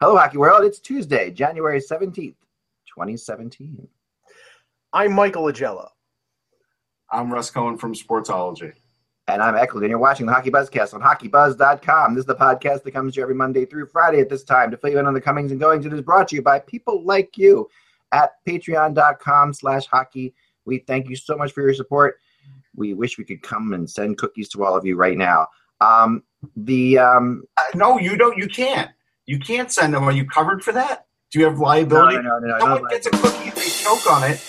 Hello, Hockey World. It's Tuesday, January 17th, 2017. I'm Michael Augello. I'm Russ Cohen from Sportsology. And I'm Eklund, and you're watching the Hockey Buzzcast on HockeyBuzz.com. This is the podcast that comes to you every Monday through Friday at this time to fill you in on the comings and goings. It is brought to you by people like you at patreon.com slash hockey. We thank you so much for your support. We wish we could come and send cookies to all of you right now. Um, the um, Uh, no, you don't. You can't. You can't send them. Are you covered for that? Do you have liability? No, no, no, no, Someone no gets a cookie, they choke on it.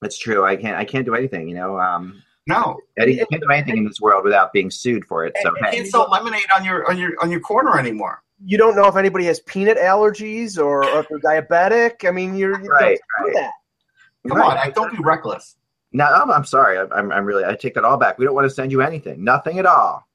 That's true. I can't. I can't do anything. You know, um, No, Eddie, can't do anything in this world without being sued for it. So you hey, can't sell lemonade on your on your on your corner anymore. You don't know if anybody has peanut allergies or, or if they're diabetic. I mean, you're you Right, don't do right. that. Come Right. on, don't be reckless. No, I'm, I'm sorry. I'm, I'm, I'm really. I take that all back. We don't want to send you anything, nothing at all,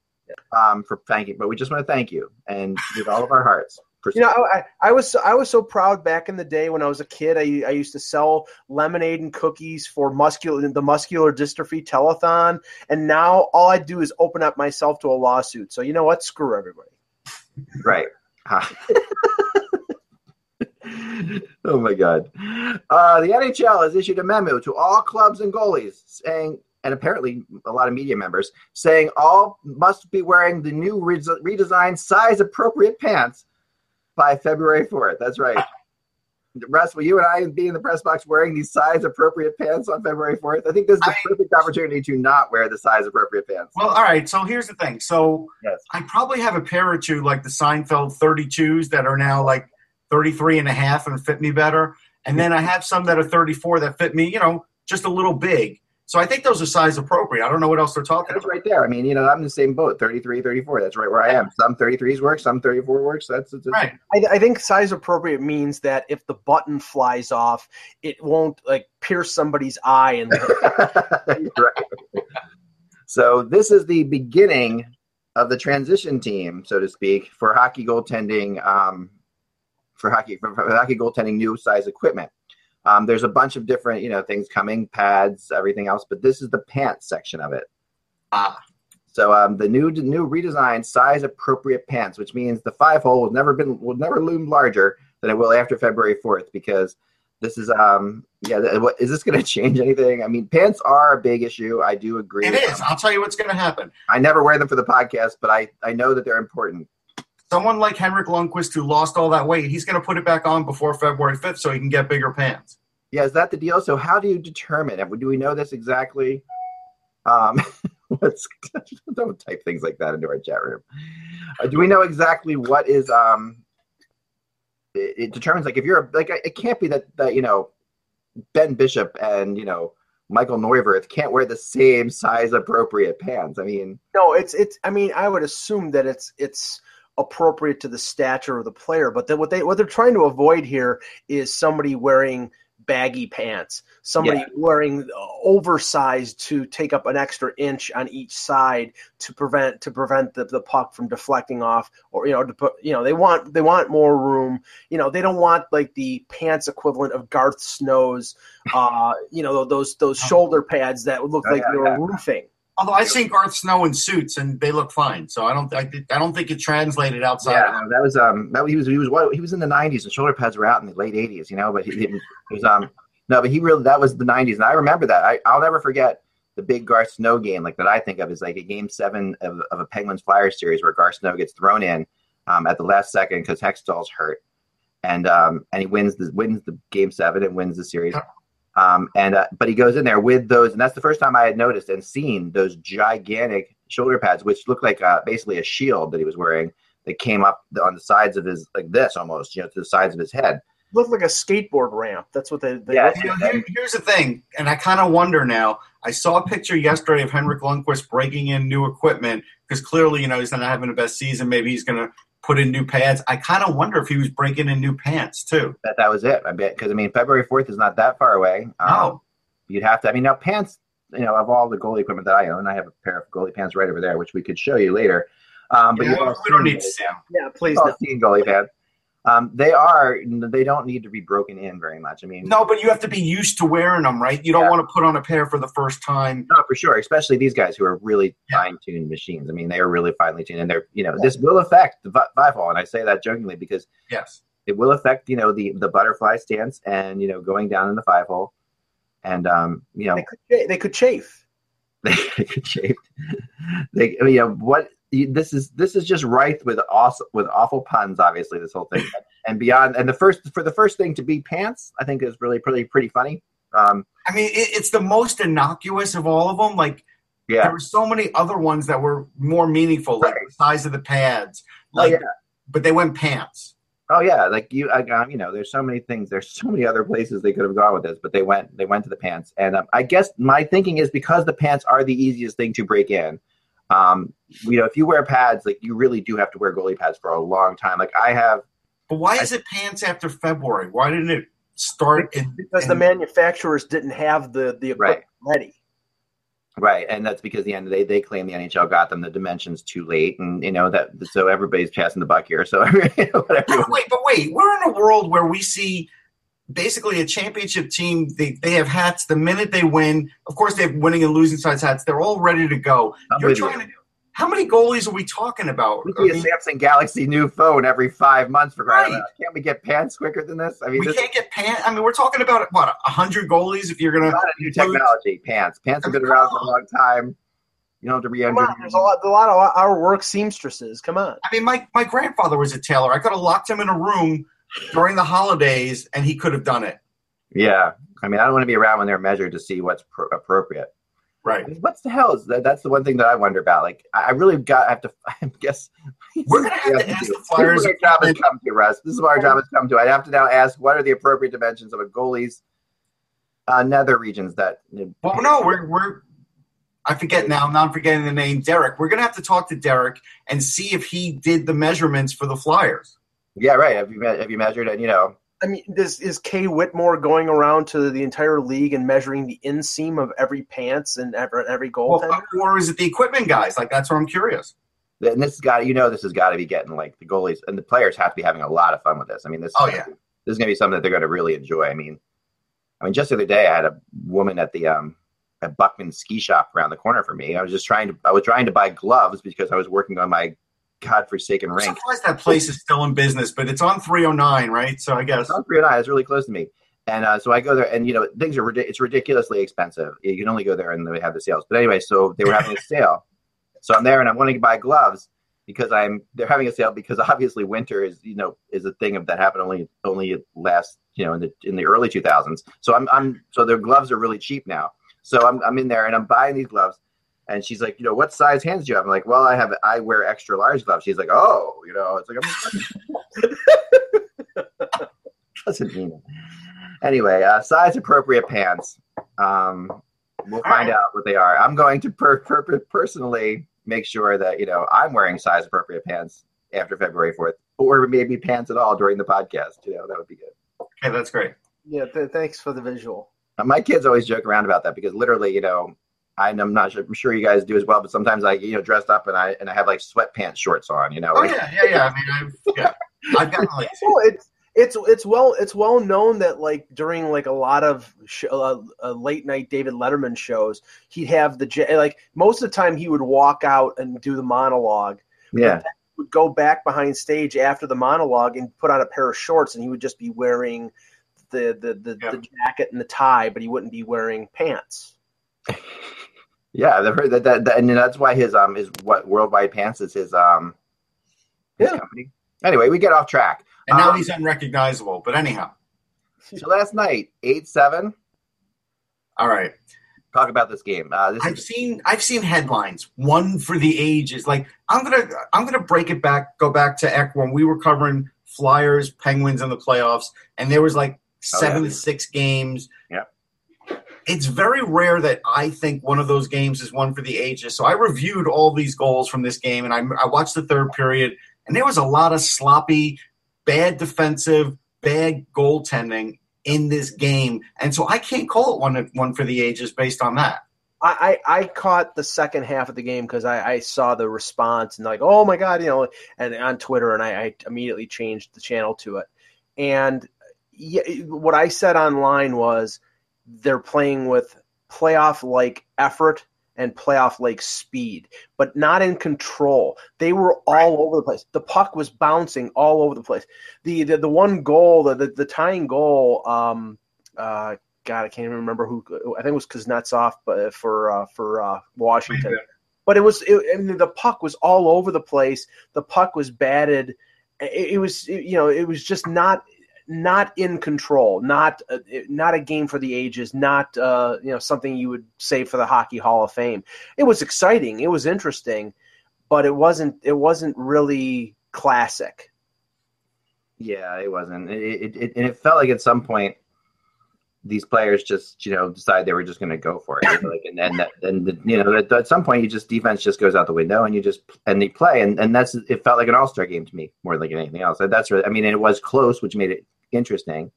um, for thanking. But we just want to thank you and with all of our hearts. For, You know, I, I was I was so proud back in the day when I was a kid. I, I used to sell lemonade and cookies for muscular the muscular dystrophy telethon, and now all I do is open up myself to a lawsuit. So you know what? Screw everybody. right. oh my God. Uh, the NHL has issued a memo to all clubs and goalies saying, and apparently a lot of media members saying all must be wearing the new res- redesigned size appropriate pants by February 4th. That's right. Russ, will you and I be in the press box wearing these size appropriate pants on February 4th? I think this is the I- perfect opportunity to not wear the size appropriate pants. Well, all right. So here's the thing. So Yes. I probably have a pair or two like the Seinfeld 32s that are now like 33 and a half and fit me better. And then I have some that are 34 that fit me, you know, just a little big. So I think those are size appropriate. I don't know what else they're talking That's about. right there. I mean, you know, I'm in the same boat, 33, 34. That's right where I am. Some 33s work, some 34 works. That's, that's Right. I, I think size appropriate means that if the button flies off, it won't like pierce somebody's eye and right. So this is the beginning of the transition team, so to speak, for hockey goaltending. Um, for hockey, for, for hockey goaltending, new size equipment. Um, there's a bunch of different, you know, things coming, pads, everything else, but this is the pants section of it. Ah. So um, the new new redesigned size appropriate pants, which means the five hole will never been will never loom larger than it will after February fourth, because this is um yeah what is this going to change anything? I mean, pants are a big issue. I do agree. It is. them. I'll tell you what's going to happen. I never wear them for the podcast, but I I know that they're important. Someone like Henrik Lundqvist who lost all that weight, he's going to put it back on before February 5th so he can get bigger pants. Yeah, is that the deal? So how do you determine? Do we know this exactly? Um, let's don't type things like that into our chat room. Uh, do we know exactly what is um? It, it determines like if you're like it can't be that that you know Ben Bishop and you know Michael Neuvirth can't wear the same size appropriate pants. I mean, No, it's it's. I mean, I would assume that it's it's appropriate to the stature of the player, but then what they what they're trying to avoid here is somebody wearing baggy pants, somebody Yeah. wearing oversized to take up an extra inch on each side to prevent to prevent the, the puck from deflecting off, or you know to put you know they want they want more room. You know they don't want like the pants equivalent of Garth Snow's, uh, you know those those shoulder pads that would look Oh, like yeah, they were yeah. roofing. Although I've seen Garth Snow in suits and they look fine, so I don't I, I don't think it translated outside. Yeah, no, that was um that he was he was what he was in the '90s and shoulder pads were out in the late '80s, you know. But he didn't. It was um no, but he really that was the '90s, and I remember that. I I'll never forget the big Garth Snow game like that. I think of is like a game seven of, of a Penguins Flyers series where Garth Snow gets thrown in um, at the last second because Hextall's hurt, and um and he wins the wins the game seven and wins the series. Um, and uh, but he goes in there with those, and that's the first time I had noticed and seen those gigantic shoulder pads, which looked like uh, basically a shield that he was wearing that came up on the sides of his like this almost, you know, to the sides of his head. looked like a skateboard ramp. That's what they. they Yeah. You know, here- here's the thing, and I kind of wonder now. I saw a picture yesterday of Henrik Lundqvist breaking in new equipment because clearly, you know, he's not having the best season. Maybe he's going to put in new pads. I kind of wonder if he was breaking in new pants too. That that was it. I bet because I mean February fourth is not that far away. Um, No. you'd have to. I mean now pants. You know of all the goalie equipment that I own, I have a pair of goalie pants right over there, which we could show you later. Um, but Yeah, you've we don't need to see him. Yeah, please. You've all No. seen goalie pants. Um, they are. They don't need to be broken in very much. I mean, No, but you have to be used to wearing them, right? You don't Yeah. want to put on a pair for the first time. No, for sure. Especially these guys who are really Yeah. fine-tuned machines. I mean, they are really finely tuned, and they're you know this will affect the vi- Vivall, and I say that jokingly because Yes. it will affect you know the the butterfly stance and you know going down in the five hole, and um you know They could, they could chafe. they get shaved. They you know what you- this is this is just rife with awesome with awful puns. Obviously, this whole thing and beyond. And the first for the first thing to be pants, I think is really pretty pretty funny. Um, I mean, it, it's the most innocuous of all of them. Like yeah. there were so many other ones that were more meaningful, like Right. the size of the pads. Oh, Like, yeah. but they went pants. Oh yeah, like you, I, um, you know, there's so many things. There's so many other places they could have gone with this, but they went, they went to the pants. And um, I guess my thinking is because the pants are the easiest thing to break in. Um, you know, if you wear pads, like you really do have to wear goalie pads for a long time. Like I have, But why is it pants after February? Why didn't it start in? because the manufacturers didn't have the the equipment ready. right, and that's because the end they they claim the NHL got them the dimensions too late, and you know that so everybody's passing the buck here. So whatever. No, wait, but wait, we're in a world where we see basically a championship team. They they have hats the minute they win. Of course, they have winning and losing sides hats. They're all ready to go. I'm You're with you. trying to. How many goalies are we talking about? We I see a Samsung Galaxy new phone every five months for crying out Right. Can't we get pants quicker than this? I mean, we this can't get pants. I mean, we're talking about what a hundred goalies if you're gonna. is not a new technology. Pants. Pants have been around for a long time. You don't have to Come re-enter. on, there's a lot, a lot of our work seamstresses. Come on. I mean, my my grandfather was a tailor. I could have locked him in a room during the holidays, and he could have done it. Yeah, I mean, I don't want to be around when they're measured to see what's pro- appropriate. Right. What's the hell is that? That's the one thing that I wonder about. Like, I really got I have to. I guess We're gonna have to ask the Flyers. This is our job has come to, Russ. This is what our job has come to. I have to now ask what are the appropriate dimensions of a goalie's uh, nether regions that. Well, no, we're we're. I forget now. Now I'm forgetting the name. Derek. We're gonna have to talk to Derek and see if he did the measurements for the Flyers. Yeah, right. Have you have you measured it? You know, I mean, this is Kay Whitmore going around to the entire league and measuring the inseam of every pants and every, every Well, goaltender? or is it the equipment guys? Like that's what I'm curious. and this has got you know this has got to be getting like the goalies and the players have to be having a lot of fun with this. I mean, this. Oh, yeah. This is gonna be something that they're gonna really enjoy. I mean, I mean, just the other day I had a woman at the um at Buckman ski shop around the corner for me. I was just trying to I was trying to buy gloves because I was working on my godforsaken I'm rink. surprised that place is still in business, but it's on 309, right? So I guess. It's on 309. It's really close to me. And uh, so I go there, and you know things are it's ridiculously expensive. You can only go there, and they have the sales. But anyway, so they were having a sale, so I'm there, and I'm wanting to buy gloves because I'm they're having a sale because obviously winter is you know is a thing of that happened only only last you know in the in the early 2000s. So I'm I'm so their gloves are really cheap now. So I'm I'm in there and I'm buying these gloves. And she's like, you know, what size hands do you have? I'm like, well, I have, I wear extra large gloves. She's like, oh, you know, it's like, I'm doesn't mean it. Anyway, uh, size appropriate pants. Um, we'll find right. out what they are. I'm going to per- per- personally make sure that you know I'm wearing size appropriate pants after February 4th, or maybe pants at all during the podcast. You know, that would be good. Okay, that's great. Yeah, th- thanks for the visual. Uh, my kids always joke around about that because literally, you know, I- I'm not sure. I'm sure you guys do as well, but sometimes I, you know, dressed up and I and I have like sweatpants shorts on. You know, Oh like- yeah, yeah, yeah. I mean, I've yeah, I've gotten lazy. Well, it's it's it's well it's well known that like during like a lot of sh- uh, uh, late night David Letterman shows, he'd have the ja- like most of the time he would walk out and do the monologue. yeah. Would go back behind stage after the monologue and put on a pair of shorts, and he would just be wearing the the the, Yeah. the jacket and the tie, but he wouldn't be wearing pants. Yeah, that, that, that, and that's why his um his what worldwide pants is his um his Yeah. company. Anyway, we get off track. And now Um, he's unrecognizable. But anyhow, So last night, eight seven. all right. Talk about this game. Uh, this I've is seen I've seen headlines. One for the ages. Like I'm gonna I'm gonna break it back. Go back to Eck when we were covering Flyers, Penguins in the playoffs, and there was like seven Oh, yeah. to six games. Yep. It's very rare that I think one of those games is one for the ages. So I reviewed all these goals from this game, and I, I watched the third period, and there was a lot of sloppy, bad defensive, bad goaltending in this game, and so I can't call it one one for the ages based on that. I, I, caught the second half of the game because I, I saw the response and like, oh my god, you know, and on Twitter, and I, I immediately changed the channel to it. And yeah, what I said online was they're playing with playoff like effort and playoff like speed, but not in control. They were all right. over the place. The puck was bouncing all over the place. The the, the one goal, the, the, the tying goal, um, uh, God, I can't even remember who. I think it was Kuznetsov, but for uh, for uh, Washington. But it was, it, I mean, the puck was all over the place. The puck was batted. It, it was, it, you know, it was just not not in control, not uh, not a game for the ages, not uh, you know something you would say for the Hockey Hall of Fame. It was exciting, it was interesting, but it wasn't it wasn't really classic. Yeah, it wasn't. It, it, and it felt like at some point these players just you know decide they were just going to go for it like and then and you know at, at, some point you just defense just goes out the window and you just and they play and and that's it felt like an all-star game to me more than like anything else that's really, i mean it was close which made it interesting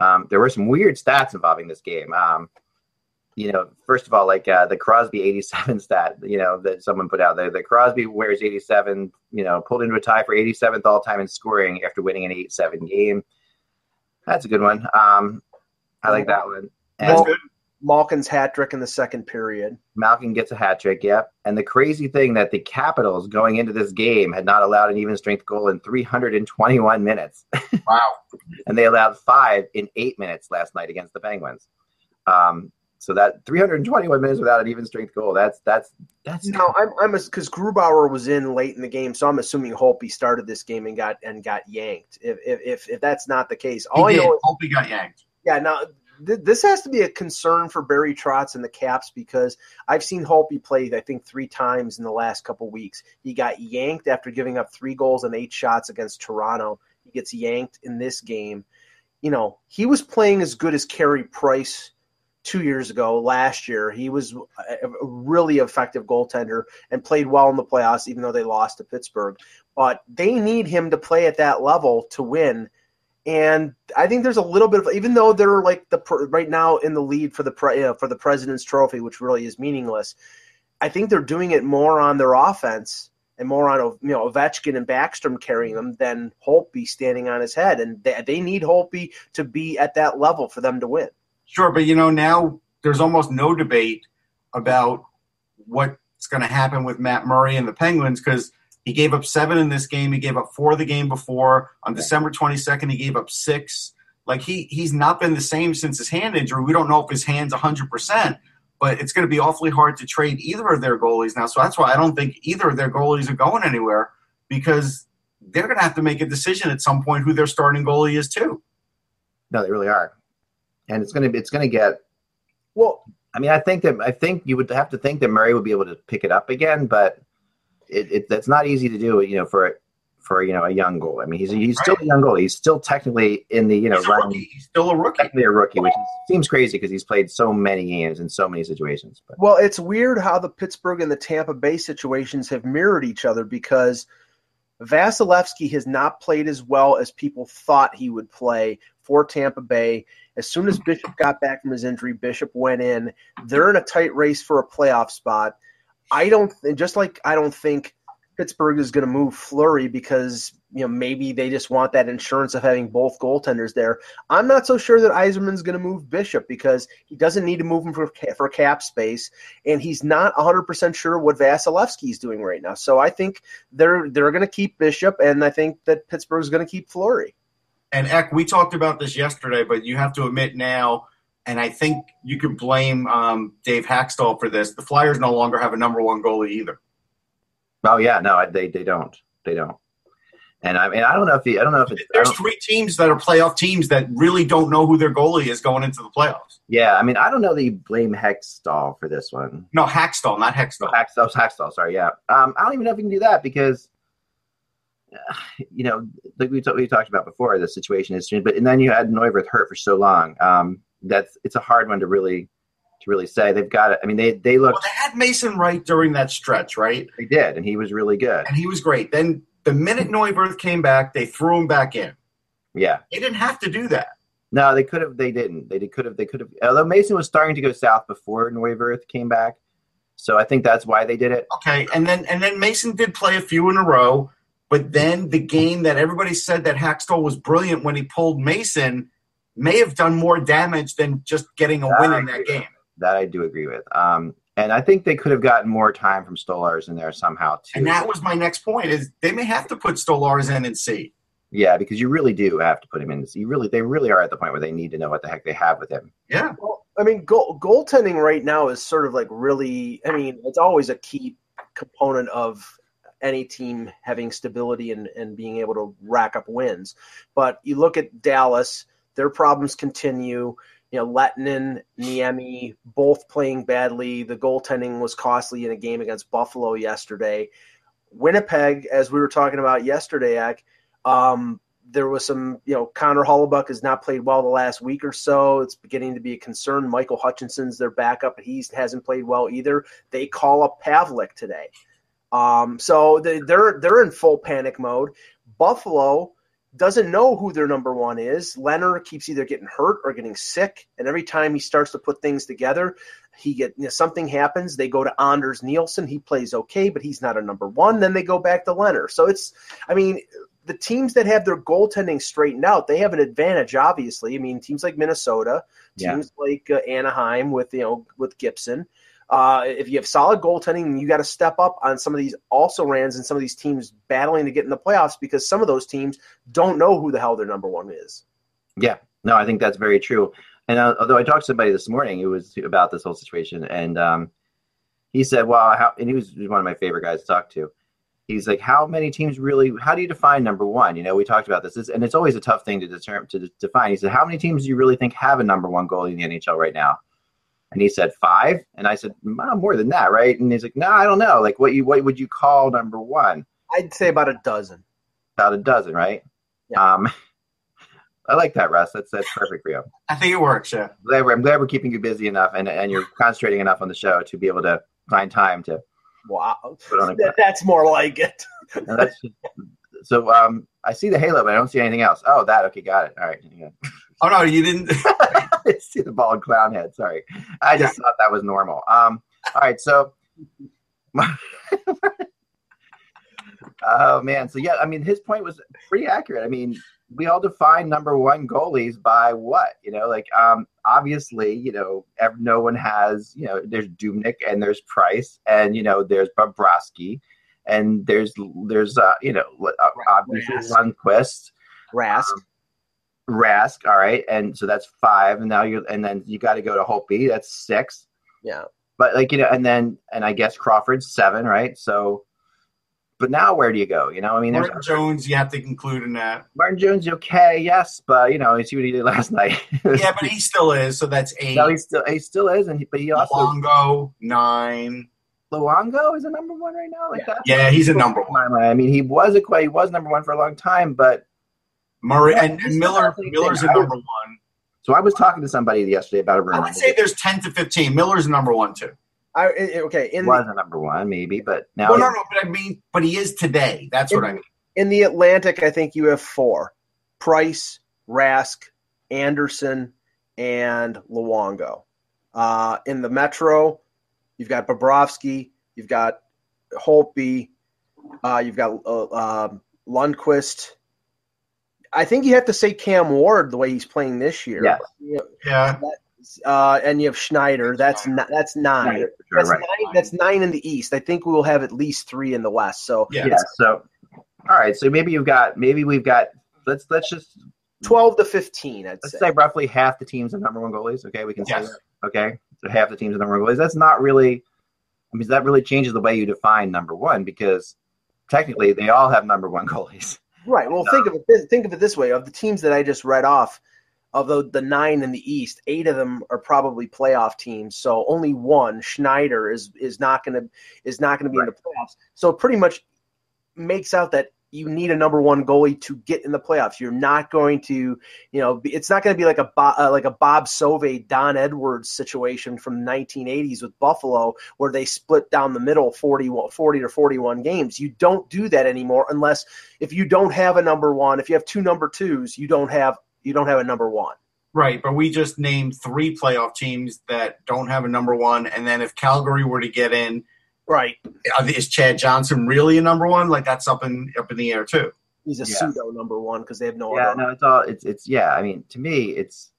um, there were some weird stats involving this game um, you know first of all like uh, the crosby 87 stat you know that someone put out there the crosby wears 87 you know pulled into a tie for 87th all time in scoring after winning an 8-7 game that's a good one um, I like that one. And good. Malkin's hat trick in the second period. Malkin gets a hat trick, yep. And the crazy thing that the Capitals going into this game had not allowed an even strength goal in 321 minutes. Wow. and they allowed five in eight minutes last night against the Penguins. Um, so that 321 minutes without an even strength goal. That's that's that's. No, I'm I'm because Grubauer was in late in the game, so I'm assuming Holtby started this game and got and got yanked. If if if, if that's not the case, all he I know Holtby got yanked. Yeah, now th- this has to be a concern for Barry Trotz and the Caps because I've seen Holtby play, I think, three times in the last couple weeks. He got yanked after giving up three goals and eight shots against Toronto. He gets yanked in this game. You know, he was playing as good as Carey Price two years ago, last year. He was a really effective goaltender and played well in the playoffs, even though they lost to Pittsburgh. But they need him to play at that level to win and I think there's a little bit of even though they're like the right now in the lead for the you know, for the President's Trophy, which really is meaningless. I think they're doing it more on their offense and more on you know Ovechkin and Backstrom carrying them than Holtby standing on his head, and they, they need Holtby to be at that level for them to win. Sure, but you know now there's almost no debate about what's going to happen with Matt Murray and the Penguins because he gave up seven in this game. He gave up four the game before. On December 22nd, he gave up six. Like he he's not been the same since his hand injury. We don't know if his hand's 100%, but it's going to be awfully hard to trade either of their goalies now. So that's why I don't think either of their goalies are going anywhere because they're going to have to make a decision at some point who their starting goalie is too. No, they really are, and it's going to be it's going to get well. I mean, I think that I think you would have to think that Murray would be able to pick it up again, but it, it that's not easy to do. You know, for for you know a young goal. I mean, he's he's right. still a young goal. He's still technically in the you know he's, he's still a rookie. Technically a rookie, which seems crazy because he's played so many games in so many situations. But. Well, it's weird how the Pittsburgh and the Tampa Bay situations have mirrored each other because Vasilevskiy has not played as well as people thought he would play for Tampa Bay. As soon as Bishop got back from his injury, Bishop went in. They're in a tight race for a playoff spot. I don't just like I don't think Pittsburgh is going to move Fleury because you know maybe they just want that insurance of having both goaltenders there. I'm not so sure that Yzerman's going to move Bishop because he doesn't need to move him for for cap space, and he's not 100 percent sure what Vasilevskiy is doing right now. So I think they're they're going to keep Bishop, and I think that Pittsburgh's going to keep Fleury. And Eck, we talked about this yesterday, but you have to admit now and I think you could blame um, Dave Hakstol for this. The Flyers no longer have a number one goalie either. Oh yeah, no, they they don't. They don't. And I mean, I don't know if he, I don't know if it's. There's three teams that are playoff teams that really don't know who their goalie is going into the playoffs. Yeah, I mean, I don't know that you blame Hextall for this one. No, Hakstol, not Hextall. Hakstol, Hakstol. Sorry, yeah. Um, I don't even know if you can do that because, you know, like we, t- we talked about before, the situation is strange. But and then you had Neuvirth hurt for so long. Um, that's it's a hard one to really to really say. They've got it. I mean, they they look. Well, they had Mason Wright during that stretch, right? They did, and he was really good. And he was great. Then the minute Neuvirth came back, they threw him back in. Yeah. They didn't have to do that. No, they could have. They didn't. They could have. They could have. Although Mason was starting to go south before Neuvirth came back, so I think that's why they did it. Okay, and then and then Mason did play a few in a row, but then the game that everybody said that Hakstol was brilliant when he pulled Mason may have done more damage than just getting a That win I in that game. with. That I do agree with. Um, and I think they could have gotten more time from Stolarz in there somehow too. And that was my next point: is they may have to put Stolaris in and see. yeah, because you really do have to put him in. You really, they really are at the point where they need to know what the heck they have with him. Yeah, Well, I mean, goal, goaltending right now is sort of like really. I mean, it's always a key component of any team having stability and, and being able to rack up wins. But you look at Dallas, their problems continue. You know, Lehtonen, Niemi, both playing badly. The goaltending was costly in a game against Buffalo yesterday. Winnipeg, as we were talking about yesterday, Eck, um, there was some, you know, Connor Hellebuyck has not played well the last week or so. It's beginning to be a concern. Michael Hutchinson's their backup, he hasn't played well either. They call up Pavelec today. Um, so they, they're they're in full panic mode. Buffalo doesn't know who their number one is. Leonard keeps either getting hurt or getting sick, and every time he starts to put things together, he get you know, something happens. They go to Anders Nilsson. He plays okay, but he's not a number one. Then they go back to Leonard. So it's, I mean, the teams that have their goaltending straightened out, they have an advantage. Obviously, I mean, teams like Minnesota, Yeah. teams like uh, Anaheim with you know with Gibson. Uh, if you have solid goaltending, you got to step up on some of these also rans and some of these teams battling to get in the playoffs because some of those teams don't know who the hell their number one is. Yeah, no, I think that's very true. And uh, although I talked to somebody this morning who was about this whole situation, and um, he said, "Well, how?" And he was one of my favorite guys to talk to. He's like, "How many teams really? How do you define number one?" You know, we talked about this, and it's always a tough thing to determine to define. He said, "How many teams do you really think have a number one goalie in the NHL right now?" And he said five, and I said, "Well, more than that, right?" And he's like, "No, I don't know. Like, what you what would you call number one?" I'd say about a dozen. About a dozen, right? Yeah. Um, I like that, Russ. That's that's perfect for you. I think it works. Yeah, glad we're, I'm glad we're keeping you busy enough and, and you're concentrating enough on the show to be able to find time to Wow, put on a that's more like it. and that's so um I see the halo but I don't see anything else. Oh that okay got it. All right. Yeah. Oh no, you didn't. I see the bald clown head. Sorry. I just thought that was normal. Um all right, so Oh man, so yeah, I mean his point was pretty accurate. I mean, we all define number one goalies by what? You know, like um obviously, you know, ev- no one has, you know, there's Dubnyk and there's Price and you know, there's Bobrovsky and there's there's uh, you know, uh, obviously Rask. Lundqvist, Rask. Um, Rask, all right, and so that's five, and now you and then you got to go to Holtby, that's six. Yeah. But like you know, and then and I guess Crawford's seven, right? So, but now where do you go? You know, I mean, there's Martin Jones, you have to include in that. Martin Jones, okay, yes, but you know, you see what he did last night. Yeah, but he still is. So that's eight. no, he still he still is, and he, but he also Luongo nine. Luongo is a number one right now. Like that. Yeah, he's a number one. I mean, he was a quite he was number one for a long time, but Murray Yeah, and, and Miller. Miller's a thing. I would- number one. so I was talking to somebody yesterday about a I rumor. would say there's ten to fifteen. Miller's number one too. I, I- okay, in was the, a number one, maybe, but now Well, no, no, but I mean, but he is today. That's what I mean. in the Atlantic, I think you have four: Price, Rask, Anderson, and Luongo. Uh, in the Metro, you've got Bobrovsky, you've got Holtby, uh, you've got uh, um, Lundqvist. I think you have to say Cam Ward the way he's playing this year. Yes. You know, Yeah, uh, and you have Schneider. That's n- that's nine. Schneider, sure, That's right. nine. That's nine in the East. I think we will have at least three in the West. So yeah. yeah. So, all right. So maybe you've got maybe we've got let's let's just twelve to fifteen. I'd let's say. say roughly half the teams have number one goalies. Okay, we can say that. Okay, so half the teams have number one goalies. That's not really. I mean, that really changes the way you define number one because technically they all have number one goalies. Right. Well, think of it. This, think of it this way: of the teams that I just read off, of the, the nine in the East, eight of them are probably playoff teams. So only one, Schneider, is is not going to is not going to be in the playoffs. So it pretty much makes out that you need a number one goalie to get in the playoffs. You're not going to, you know, it's not going to be like a uh, like a Bob Sauve, Don Edwards situation from the 1980s with Buffalo, where they split down the middle 40, 40 to 41 games. You don't do that anymore unless if you don't have a number one, if you have two number twos, you don't have you don't have a number one. Right, but we just named three playoff teams that don't have a number one, and then if Calgary were to get in Right. Is Chad Johnson really a number one? Like that's up in up in the air too. He's a yeah. pseudo number one because they have no. Yeah, other. no, it's all it's it's yeah. I mean, to me, it's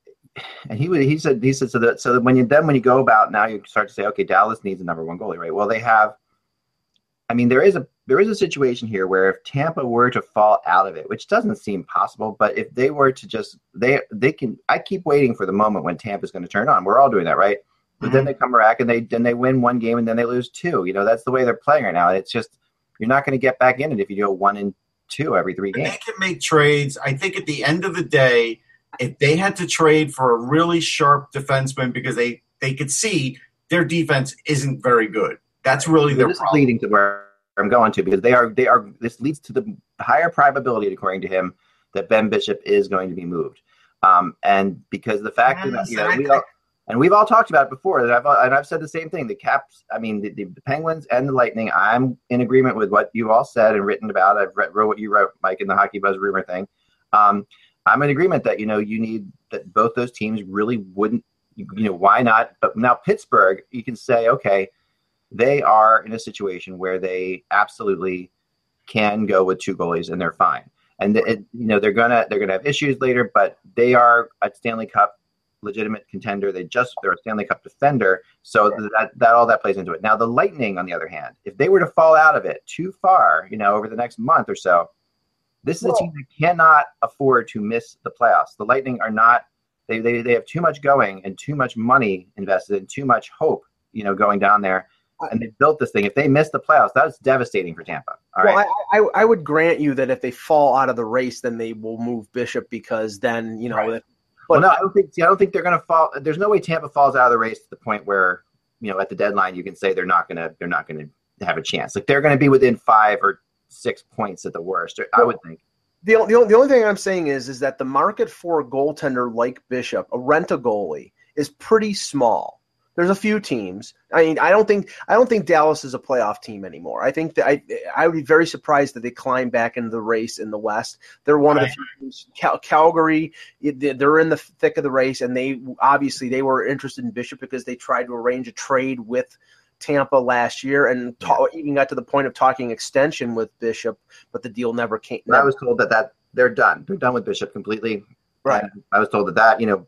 and he he said he said so that so that when you then when you go about now you start to say okay Dallas needs a number one goalie right well they have I mean there is a there is a situation here where if Tampa were to fall out of it which doesn't seem possible but if they were to just they they can I keep waiting for the moment when Tampa's going to turn on we're all doing that right but mm-hmm. then they come back and they then they win one game and then they lose two. You know, that's the way they're playing right now. It's just you're not going to get back in it if you go one and two every three games. They can make trades. I think at the end of the day, if they had to trade for a really sharp defenseman because they they could see their defense isn't very good. That's really their this problem. is leading to where I'm going to because they are they are this leads to the higher probability, according to him, that Ben Bishop is going to be moved. Um, and because the fact yes, that you know, we all, and we've all talked about it before. That I've and I've said the same thing. The Caps, I mean, the, the, Penguins and the Lightning. I'm in agreement with what you all said and written about. I've read, wrote what you wrote, Mike, in the Hockey Buzz rumor thing. Um, I'm in agreement that you know you need that both those teams really wouldn't. You know why not? But now Pittsburgh, you can say okay, they are in a situation where they absolutely can go with two goalies and they're fine. And it, you know they're gonna they're gonna have issues later, but they are a Stanley Cup legitimate contender. They just they're a Stanley Cup defender, so that that all that plays into it. Now the Lightning, on the other hand, if they were to fall out of it too far, you know, over the next month or so, this is a team that cannot afford to miss the playoffs. The Lightning are not. They, they, they have too much going and too much money invested and too much hope, you know, going down there and they built this thing. If they miss the playoffs, that's devastating for Tampa. All well, right? I, I, I, would grant you that if they fall out of the race, then they will move Bishop because then you know right. Well, no, I don't think. See, I don't think they're going to fall. There's no way Tampa falls out of the race to the point where you know at the deadline you can say they're not going to they're not going to have a chance. Like they're going to be within five or six points at the worst. I would think. The, the, the only thing I'm saying is is that the market for a goaltender like Bishop, a rent a goalie, is pretty small. There's a few teams. I mean, I don't think I don't think Dallas is a playoff team anymore. I think that I I would be very surprised that they climb back into the race in the West. They're one right. of the few teams. Cal- Calgary, they're in the thick of the race, and they obviously they were interested in Bishop because they tried to arrange a trade with Tampa last year and ta- even got to the point of talking extension with Bishop, but the deal never came. I was told that that they're done. They're done with Bishop completely. Right. And I was told that that you know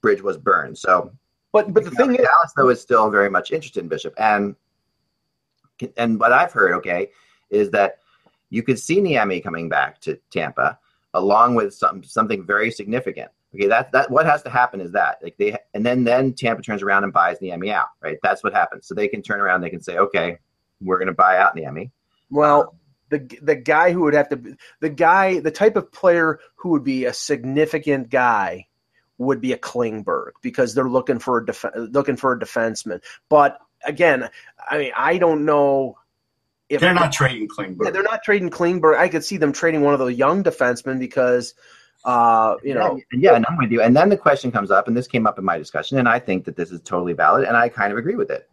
bridge was burned. So but but the thing is, Dallas though is still very much interested in Bishop, and and what I've heard, okay, is that you could see Niemi coming back to Tampa along with some something very significant. Okay, that that what has to happen is that like they and then then Tampa turns around and buys Niemi out, right? That's what happens. So they can turn around, they can say, okay, we're going to buy out Niemi. Well, um, the the guy who would have to the guy the type of player who would be a significant guy would be a Klingberg because they're looking for a def- looking for a defenseman. But again, I mean, I don't know if they're not trading Klingberg. Yeah, they're not trading Klingberg. I could see them trading one of the young defensemen because. Uh, you know, yeah, and I'm with you. And then the question comes up, and this came up in my discussion, and I think that this is totally valid, and I kind of agree with it.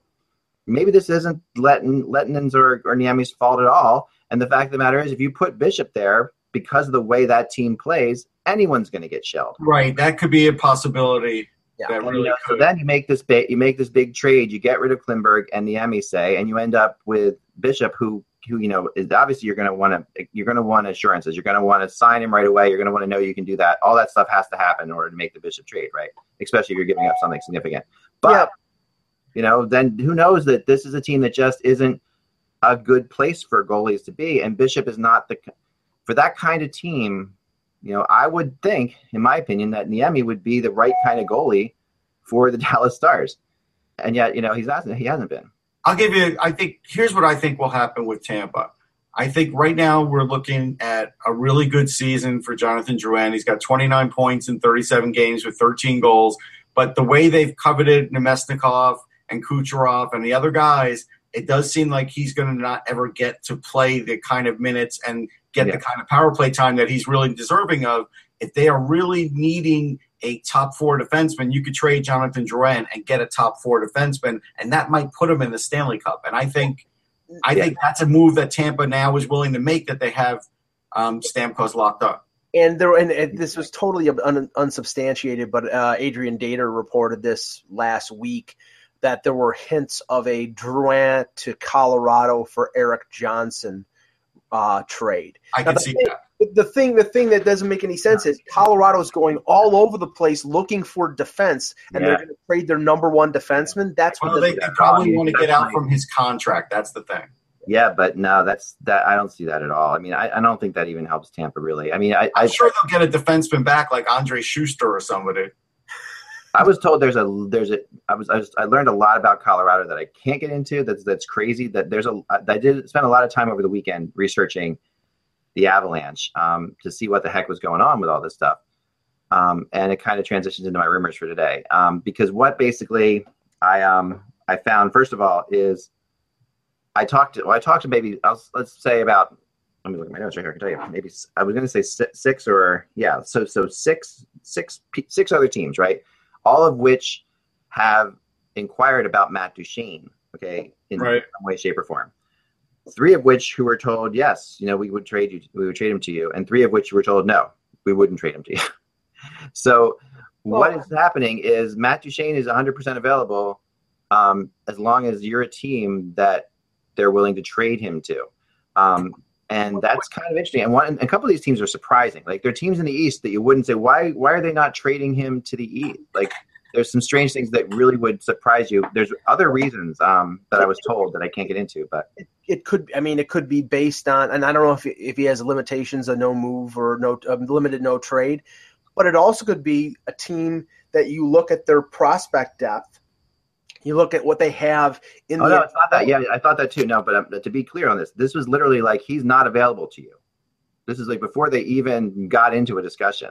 Maybe this isn't Letton, Letton's or, or Niemi's fault at all. And the fact of the matter is, if you put Bishop there because of the way that team plays, anyone's going to get shelled. Right. That could be a possibility. Yeah. Really you know, so then you make this big, you make this big trade. You get rid of Klingberg and Niemi say, and you end up with Bishop, who who you know is obviously you're going to want to you're going to want assurances. You're going to want to sign him right away. You're going to want to know you can do that. All that stuff has to happen in order to make the Bishop trade, right? Especially if you're giving up something significant. But yeah. you know, then who knows that this is a team that just isn't a good place for goalies to be, and Bishop is not the for that kind of team you know, I would think, in my opinion, that Niemi would be the right kind of goalie for the Dallas Stars, and yet, you know, he's not. He hasn't been. I'll give you. I think here's what I think will happen with Tampa. I think right now we're looking at a really good season for Jonathan Drouin. He's got 29 points in 37 games with 13 goals. But the way they've coveted Namestnikov and Kucherov and the other guys, it does seem like he's going to not ever get to play the kind of minutes and get Yeah. the kind of power play time that he's really deserving of. If they are really needing a top four defenseman, you could trade Jonathan Drouin and get a top four defenseman, and that might put him in the Stanley Cup. And I think, I Yeah. think that's a move that Tampa now is willing to make that they have um, Stamkos locked up. and there and, and this was totally un, unsubstantiated, but uh, Adrian Dater reported this last week that there were hints of a Drouin to Colorado for Erik Johnson uh, trade. I Now, can see thing- that. The thing, the thing that doesn't make any sense is Colorado's going all over the place looking for defense, and Yeah. they're going to trade their number one defenseman. That's what Well, the, they, they probably want to get out from his contract. That's the thing. Yeah, but no, that's that. I don't see that at all. I mean, I, I don't think that even helps Tampa really. I mean, I I, I'm sure they'll get a defenseman back like Andrej Sustr or somebody. I was told there's a there's a I was, I was I learned a lot about Colorado that I can't get into. That's that's crazy. That there's a I did spend a lot of time over the weekend researching the Avalanche um, to see what the heck was going on with all this stuff. Um, and it kind of transitions into my rumors for today um, because what basically I um I found first of all is I talked to well, I talked to maybe I'll, let's say about let me look at my notes right here. I can tell you maybe I was going to say si- six or yeah so so six six six other teams right all of which have inquired about Matt Duchene okay in Right. some way shape or form three of which who were told yes you know we would trade you we would trade him to you and three of which were told no we wouldn't trade him to you so what Well- is happening is Matt Duchene is 100% available um, as long as you're a team that they're willing to trade him to. Um, and that's kind of interesting. And one, and a couple of these teams are surprising. Like there are teams in the East that you wouldn't say, why, why are they not trading him to the East? Like there's some strange things that really would surprise you. There's other reasons um, that I was told that I can't get into, but it could I mean it could be based on and I don't know if if he has limitations a no move or no um, limited no trade, but it also could be a team that you look at their prospect depth, you look at what they have in oh the no, it's not that. Yeah, I thought that too. No, but um, to be clear on this, this was literally like he's not available to you. This is like before they even got into a discussion.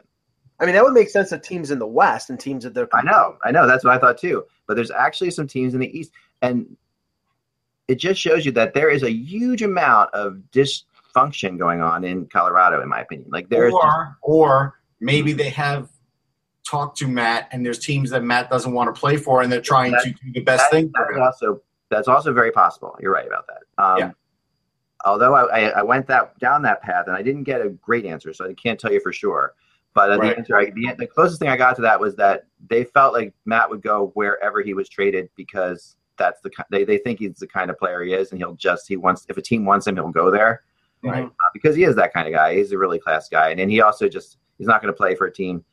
I mean that would make sense of teams in the West and teams that they're I know, I know. That's what I thought too. But there's actually some teams in the East, and it just shows you that there is a huge amount of dysfunction going on in Colorado, in my opinion. Like there's or or maybe they have talked to Matt, and there's teams that Matt doesn't want to play for, and they're trying That- to do the best that- thing for that's him. also that's also very possible. You're right about that. Um, Yeah. Although I, I, went that down that path and I didn't get a great answer, so I can't tell you for sure. But uh, Right. the answer, I, the, the closest thing I got to that was that they felt like Matt would go wherever he was traded because that's the they they think he's the kind of player he is, and he'll just he wants if a team wants him, he'll go there Right. uh, because he is that kind of guy. He's a really class guy, and then he also just he's not going to play for a team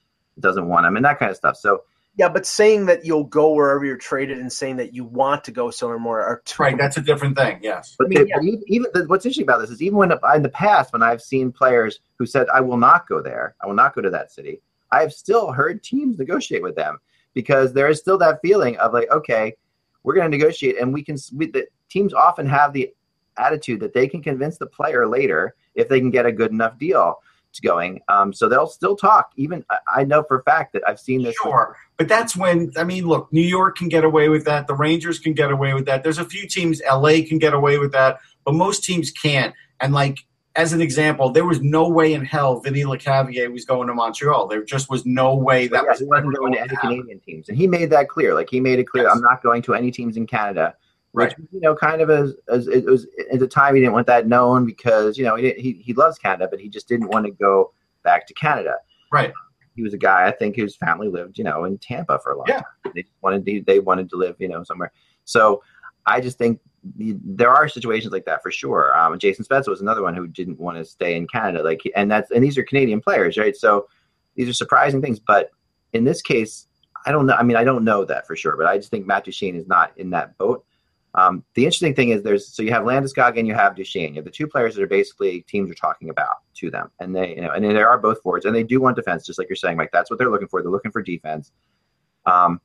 doesn't want him and that kind of stuff. So Yeah, but saying that you'll go wherever you're traded and saying that you want to go somewhere more are two Right, that's a different thing. Yes. But, I mean, they, but even, even the, what's interesting about this is even when in the past when I've seen players who said I will not go there, I will not go to that city, I have still heard teams negotiate with them because there is still that feeling of like, okay, we're going to negotiate, and we can. We, the teams often have the attitude that they can convince the player later if they can get a good enough deal to going. Um, so they'll still talk. Even I, I know for a fact that I've seen this. Sure. But that's when, I mean, look, New York can get away with that. The Rangers can get away with that. There's a few teams, LA can get away with that, but most teams can't. And, like, as an example, there was no way in hell Vinny Lecavalier was going to Montreal. There just was no way that yeah, was he wasn't going to any happen. Canadian teams, and he made that clear. Like he made it clear, Yes. I'm not going to any teams in Canada. Which, Right. you know, kind of as, as it was at the time, he didn't want that known because you know he, he he loves Canada, but he just didn't want to go back to Canada. Right. He was a guy, I think, whose family lived, you know, in Tampa for a long Yeah. time. They wanted to, they wanted to live, you know, somewhere. So I just think there are situations like that for sure. Um, Jason Spezza was another one who didn't want to stay in Canada, like, and that's and these are Canadian players, right? So these are surprising things, but in this case, I don't know. I mean, I don't know that for sure, but I just think Matt Duchene is not in that boat. Um, the interesting thing is there's so you have Landeskog and you have Duchene. You have the two players that are basically teams are talking about to them, and they you know and they are both forwards, and they do want defense, just like you're saying, Mike. That's what they're looking for. They're looking for defense. Um,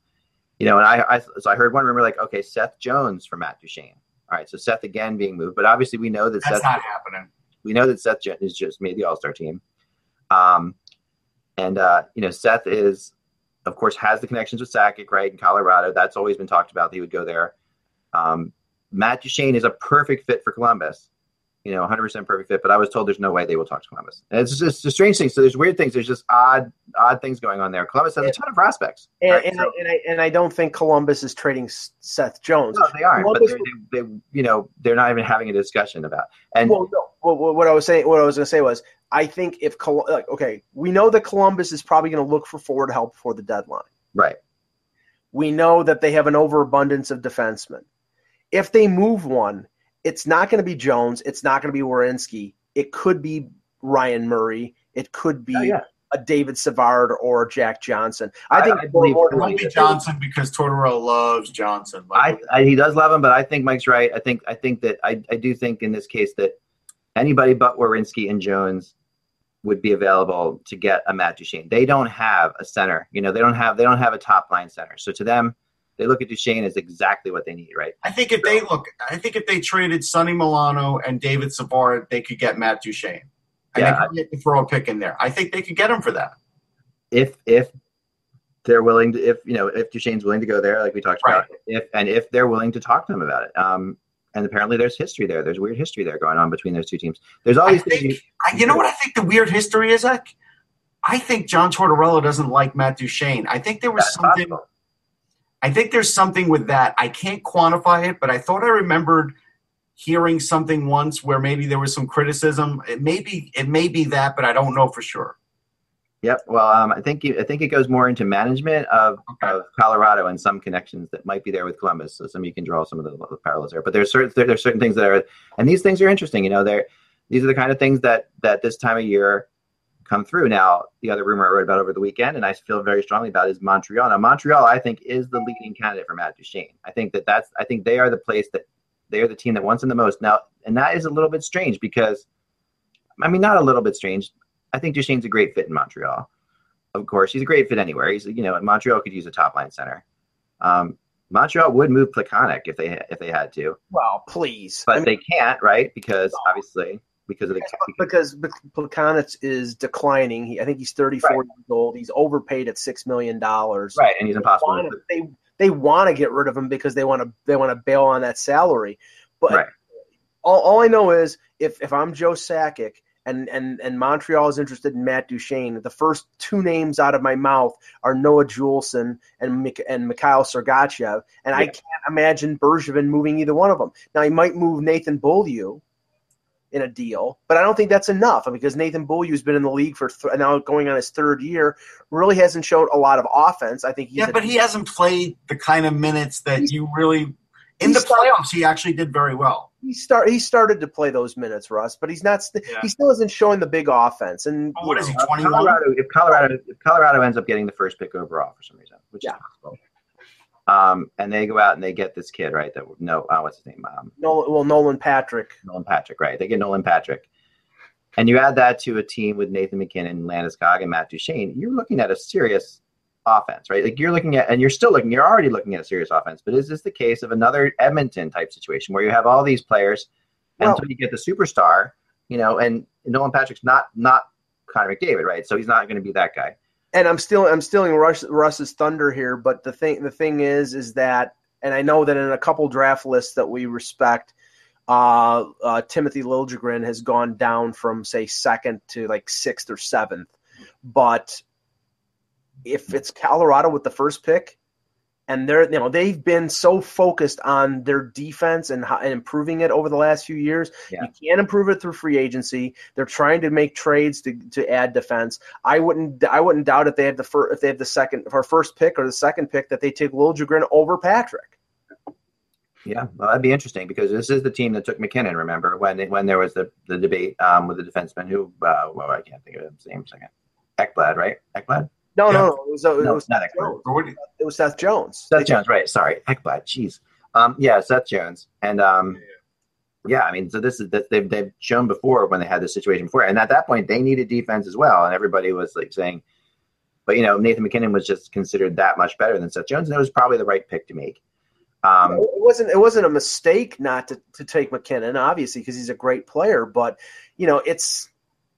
you know, and I, I so I heard one rumor like, okay, Seth Jones for Matt Duchene. All right, so Seth again being moved, but obviously we know that That's Seth not happening. we know that Seth is just made the All Star team, um, and uh, you know Seth is, of course, has the connections with Sakic, right, in Colorado. That's always been talked about. That he would go there. Um, Matt Duchene is a perfect fit for Columbus. you know, 100% perfect fit. But I was told there's no way they will talk to Columbus. And it's just a strange thing. So there's weird things. There's just odd, odd things going on there. Columbus has a ton of prospects. And, right? and, So- I, and, I, and I don't think Columbus is trading Seth Jones. no, they aren't. Columbus they're, they, they, you know, they're not even having a discussion about. And Well, no. Well, what I was saying, what I was going to say was, I think if Col- like, okay, we know that Columbus is probably going to look for forward help before the deadline. right, We know that they have an overabundance of defensemen. If they move one, it's not going to be Jones. It's not going to be Werenski. It could be Ryan Murray. It could be Oh, yeah. a David Savard or Jack Johnson. I I- think I believe It than won't be Johnson because Tortorella loves Johnson. I, I he does love him, but I think Mike's right. I think I think that I, I do think in this case that anybody but Werenski and Jones would be available to get a Matt Duchene. They don't have a center. You know, they don't have they don't have a top line center. So to them, they look at Duchene as exactly what they need, right? I think if they look, I think if they traded Sonny Milano and David Savard, they could get Matt Duchene. And Yeah. they could throw a pick in there. I think they could get him for that. If if they're willing to if you know if Duchene's willing to go there, like we talked Right. about, if and if they're willing to talk to them about it. Um and apparently there's history there. There's weird history there going on between those two teams. There's I always things think, I, you know what I think the weird history is, Eck? I think John Tortorella doesn't like Matt Duchene. I think there was that's something. possible. I think there's something with that. I can't quantify it, but I thought I remembered hearing something once where maybe there was some criticism. It may be, it may be that, but I don't know for sure. Yep. Well, um, I think you, I think it goes more into management of, Okay. of Colorado and some connections that might be there with Columbus. So some you can draw some of the, the parallels there. But there's certain there, there's certain things that are, and these things are interesting. You know, they're these are the kind of things that that this time of year come through. Now, the other rumor I wrote about over the weekend, and I feel very strongly about, is Montreal. Now, Montreal, I think, is the leading candidate for Matt Duchene. I think that that's I think they are the place that they are the team that wants him the most. Now, and that is a little bit strange because, I mean, not a little bit strange. I think Duchene's a great fit in Montreal. Of course, he's a great fit anywhere. He's you know Montreal could use a top line center. Um, Montreal would move Plekanec if they if they had to, Well, please. but I mean, they can't, right? Because obviously because of the because Plekanec is declining. He, I think he's 34 years old. He's overpaid at six million dollars. right, and he's impossible. Wanna- They they want to get rid of him because they want to they want to bail on that salary. But Right. all, all I know is if if I'm Joe Sakic and and and Montreal is interested in Matt Duchene, the first two names out of my mouth are Noah Juulsen and Mik- and Mikhail Sergachev, and I can't imagine Bergevin moving either one of them. Now he might move Nathan Beaulieu in a deal, but I don't think that's enough because Nathan Beaulieu's been in the league for th- now going on his third year, really hasn't showed a lot of offense. I think Yeah, but he hasn't played the kind of minutes that you really. In the playoffs, he actually did very well. he start he started to play those minutes, Russ, but he's not. St- Yeah. He still isn't showing the big offense. And Well, what is he, 21? If Colorado, if Colorado ends up getting the first pick overall for some reason, which Yeah. is possible, um, and they go out and they get this kid, right? That no, uh, what's his name? Um, Nolan, well, Nolan Patrick. Nolan Patrick, right? They get Nolan Patrick, and you add that to a team with Nathan MacKinnon, Landeskog, and Matt Duchene. You're looking at a serious offense, right? Like you're looking at, and you're still looking. You're already looking at a serious offense. But is this the case of another Edmonton type situation where you have all these players Well- until you get the superstar, you know? And Nolan Patrick's not not Connor McDavid, right? So he's not going to be that guy. And I'm still I'm stealing Russ, Russ's thunder here, but the thing the thing is is that, and I know that in a couple draft lists that we respect, uh, uh, Timothy Liljegren has gone down from say second to like sixth or seventh, but if it's Colorado with the first pick. And they're, you know, they've been so focused on their defense and, how, and improving it over the last few years. Yeah. You can't improve it through free agency. They're trying to make trades to, to add defense. I wouldn't I wouldn't doubt if they have the first if they have the second or first pick or the second pick that they take Liljegren over Patrick. Yeah, well, that'd be interesting because this is the team that took MacKinnon. Remember when when there was the, the debate um, with the defenseman who, uh, well, I can't think of his name. Second, Ekblad, right? Ekblad? No, Yeah. no, no. It was, it No, was not Seth Jones. Or what do you- It was Seth Jones. Seth Jones, right? Sorry, Ekblad. Jeez. Um, yeah, Seth Jones, and um, yeah, I mean, so this is that they've they've shown before when they had this situation before, and at that point they needed defense as well, and everybody was like saying, but you know, Nathan MacKinnon was just considered that much better than Seth Jones, and it was probably the right pick to make. Um, it wasn't it wasn't a mistake not to, to take MacKinnon, obviously, because he's a great player. But you know, it's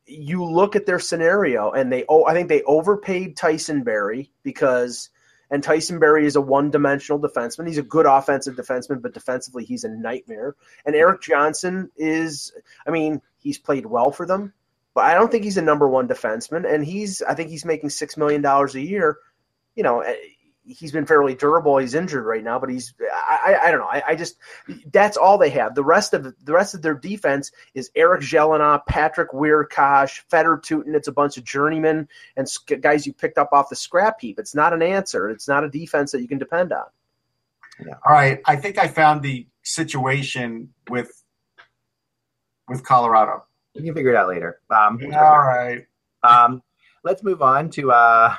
you look at their scenario, and they oh, I think they overpaid Tyson Barrie because And Tyson Barrie is a one-dimensional defenseman. He's a good offensive defenseman, but defensively he's a nightmare. And Erik Johnson is, I mean, he's played well for them, but I don't think he's a number one defenseman. And he's, I think he's making six million dollars a year. You know, eh, he's been fairly durable. He's injured right now, but he's I, I, I don't know. I, I, just that's all they have. The rest of the rest of their defense is Eric Gelinas, Patrick Wiercioch, Fedor Tyutin. It's a bunch of journeymen and guys you picked up off the scrap heap. It's not an answer. It's not a defense that you can depend on. Yeah. All right, I think I found the situation with with Colorado. You can figure it out later. Um, all right. Um, let's move on to uh,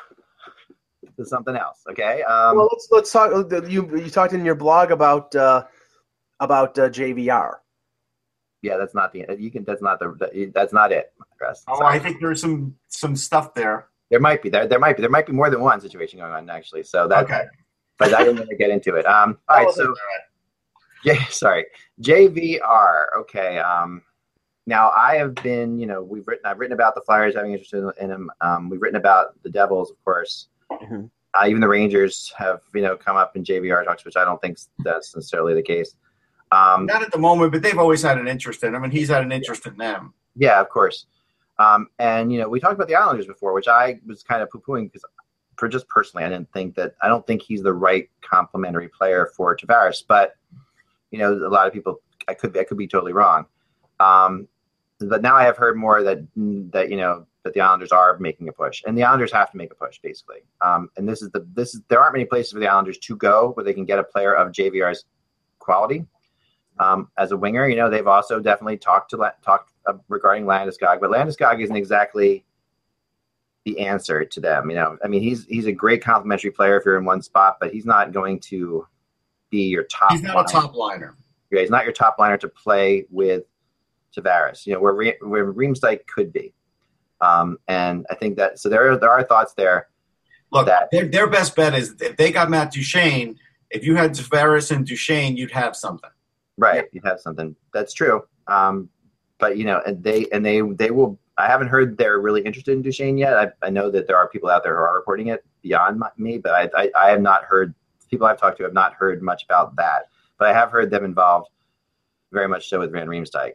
to something else. Okay. Um, well, let's let's talk. You you talked in your blog about uh, about uh, JVR. Yeah, that's not the you can. That's not the. That's not it. Chris. Oh, I think there's some some stuff there. There might be there. There might be there might be more than one situation going on actually. So that. Okay. But I didn't want to get into it. Um. All right. So. Yeah. Sorry. JVR. Okay. Um. Now I have been, you know, we've written, I've written about the Flyers having interest in, in him. Um, we've written about the Devils, of course. Mm-hmm. Uh, even the Rangers have you know come up in JVR talks, which I don't think that's necessarily the case. Um, Not at the moment, but they've always had an interest in him, and he's had an interest in them. Yeah, of course. Um, and you know, we talked about the Islanders before, which I was kind of poo-pooing because, for just personally, I didn't think that I don't think he's the right complementary player for Tavares. But you know, a lot of people, I could I could be totally wrong. Um, but now I have heard more that that you know that the Islanders are making a push, and the Islanders have to make a push basically. Um, and this is the this is there aren't many places for the Islanders to go where they can get a player of JVR's quality um, as a winger. You know, they've also definitely talked to talked uh, regarding Landeskog, but Landeskog isn't exactly the answer to them. You know, I mean, he's he's a great complementary player if you're in one spot, but he's not going to be your top. He's not liner. a top liner. Yeah, he's not your top liner to play with Tavares. You know, where where Riemsdyk could be. Um, and I think that so there are, there are thoughts there. Look, that, their, their best bet is if they got Matt Duchene, if you had Tavares and Duchene, you'd have something. Right, yeah. you'd have something. That's true. Um, but you know, and they and they they will. I haven't heard they're really interested in Duchene yet. I, I know that there are people out there who are reporting it beyond my, me, but I, I, I have not heard people I've talked to have not heard much about that. But I have heard them involved very much so with Van Riemsdyk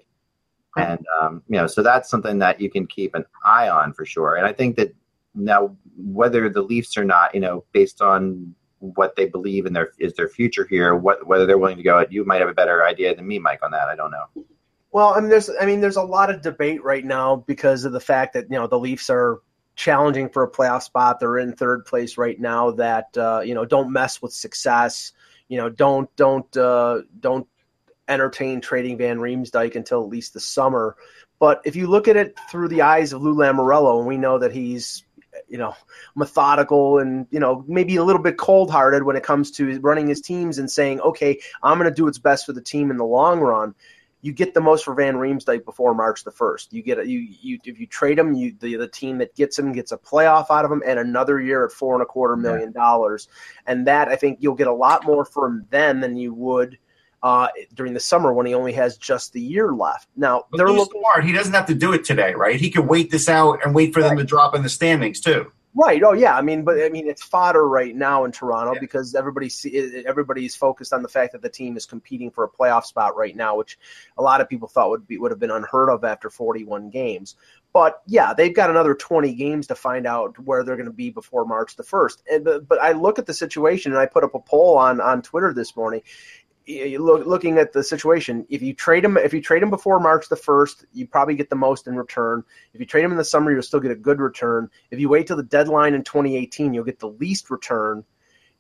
and um, you know so that's something that you can keep an eye on for sure. And i think that now whether the leafs or not you know based on what they believe in their is their future here what whether they're willing to go you might have a better idea than me mike on that. I don't know. Well i mean there's i mean there's a lot of debate right now because of the fact that you know the leafs are challenging for a playoff spot. They're in third place right now that uh, you know don't mess with success. You know don't don't uh, don't entertain trading Van Riemsdyk until at least the summer. But if you look at it through the eyes of Lou Lamoriello, and we know that he's you know methodical and you know maybe a little bit cold-hearted when it comes to running his teams and saying, okay, I'm going to do what's best for the team in the long run. You get the most for Van Riemsdyk before March the first. You get a, you you if you trade him, you the the team that gets him gets a playoff out of him and another year at four and a quarter million dollars, and that I think you'll get a lot more from them than you would uh, during the summer when he only has just the year left. Now but they're looking smart. He doesn't have to do it today, right? He could wait this out and wait for right. them to drop in the standings too. Right. Oh, yeah. I mean, but I mean, it's fodder right now in Toronto yeah. because everybody everybody's focused on the fact that the team is competing for a playoff spot right now, which a lot of people thought would be would have been unheard of after 41 games. But yeah, they've got another 20 games to find out where they're going to be before March the first. And but, but I look at the situation and I put up a poll on on Twitter this morning, look, looking at the situation, if you trade him, if you trade him before March the first, you probably get the most in return. If you trade him in the summer, you'll still get a good return. If you wait till the deadline in 2018, you'll get the least return.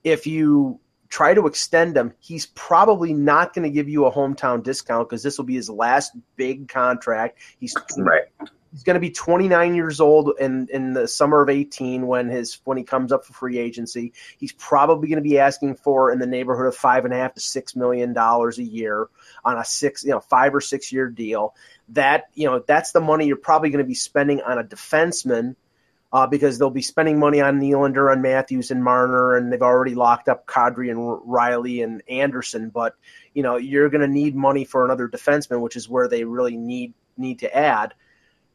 If you try to extend him, he's probably not going to give you a hometown discount because this will be his last big contract. He's right he's going to be 29 years old in in the summer of 18 when his when he comes up for free agency. He's probably going to be asking for in the neighborhood of five and a half to six million dollars a year on a six you know five or six year deal. That you know that's the money you're probably going to be spending on a defenseman. Uh, because they'll be spending money on Nylander and Matthews and Marner, and they've already locked up Kadri and Rielly and Anderson. But you know you're going to need money for another defenseman, which is where they really need need to add.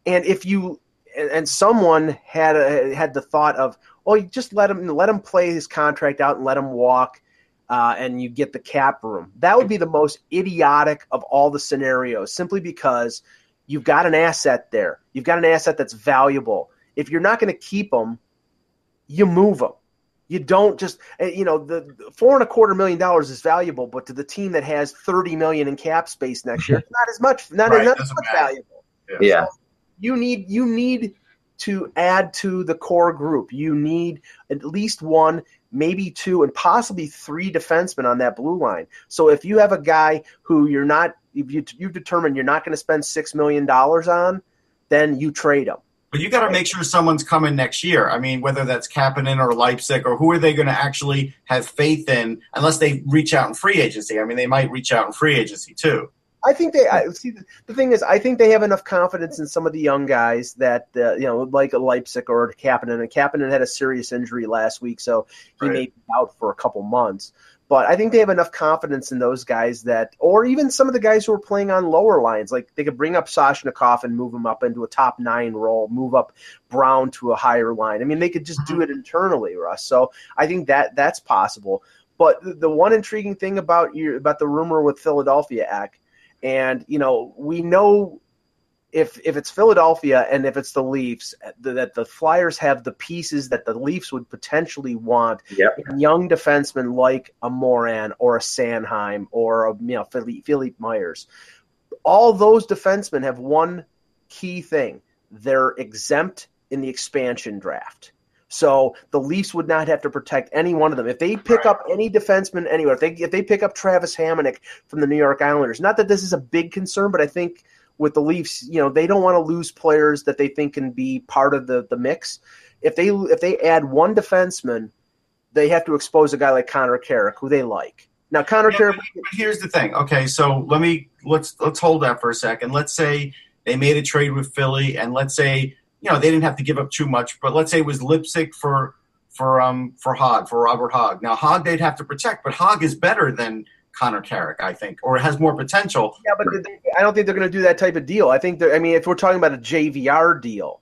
And if you and, and someone had a, had the thought of, oh, you just let him let him play his contract out and let him walk, uh, and you get the cap room. That would be the most idiotic of all the scenarios, simply because you've got an asset there. You've got an asset that's valuable. If you're not going to keep them, you move them. You don't just, eh, you know, the four and a quarter million dollars is valuable, but to the team that has thirty million in cap space next year, not as much, not, Right, not as much matter. valuable. Yeah. You need you need to add to the core group. You need at least one, maybe two, and possibly three defensemen on that blue line. So if you have a guy who you're not, if you you determine you're not going to spend six million dollars on, then you trade him. But you got to make sure someone's coming next year. I mean, whether that's Kapanen or Leipsic or who are they going to actually have faith in, unless they reach out in free agency. I mean, they might reach out in free agency too. I think they I, see. The, the thing is, I think they have enough confidence in some of the young guys that uh, you know, like a Leipsic or Kapanen. And Kapanen had a serious injury last week, so he Right. may be out for a couple months. But I think they have enough confidence in those guys that, or even some of the guys who are playing on lower lines, like they could bring up Soshnikov and move him up into a top nine role, move up Brown to a higher line. I mean, they could just do it internally, Russ. So I think that that's possible. But the, one intriguing thing about you about the rumor with Philadelphia, Eck, and you know we know if if it's Philadelphia and if it's the Leafs th- that the Flyers have the pieces that the Leafs would potentially want Yep. young defensemen like a Morin or a Sanheim or a you know Philippe, Philippe Myers. All those defensemen have one key thing: they're exempt in the expansion draft. So the Leafs would not have to protect any one of them. If they pick Right. up any defenseman anywhere, if they if they pick up Travis Hamonic from the New York Islanders, not that this is a big concern, but I think with the Leafs, you know, they don't want to lose players that they think can be part of the the mix. If they if they add one defenseman, they have to expose a guy like Connor Carrick, who they like. Now Connor Yeah, Carrick, but here's the thing. Okay, so let me let's let's hold that for a second. Let's say they made a trade with Philly, and let's say you know they didn't have to give up too much, but let's say it was Leipsic for for um for Hägg for Robert Hägg. Now Hägg they'd have to protect, but Hägg is better than Connor Carrick, I think, or has more potential. yeah, but I don't think they're going to do that type of deal. I think. I mean, if we're talking about a JVR deal,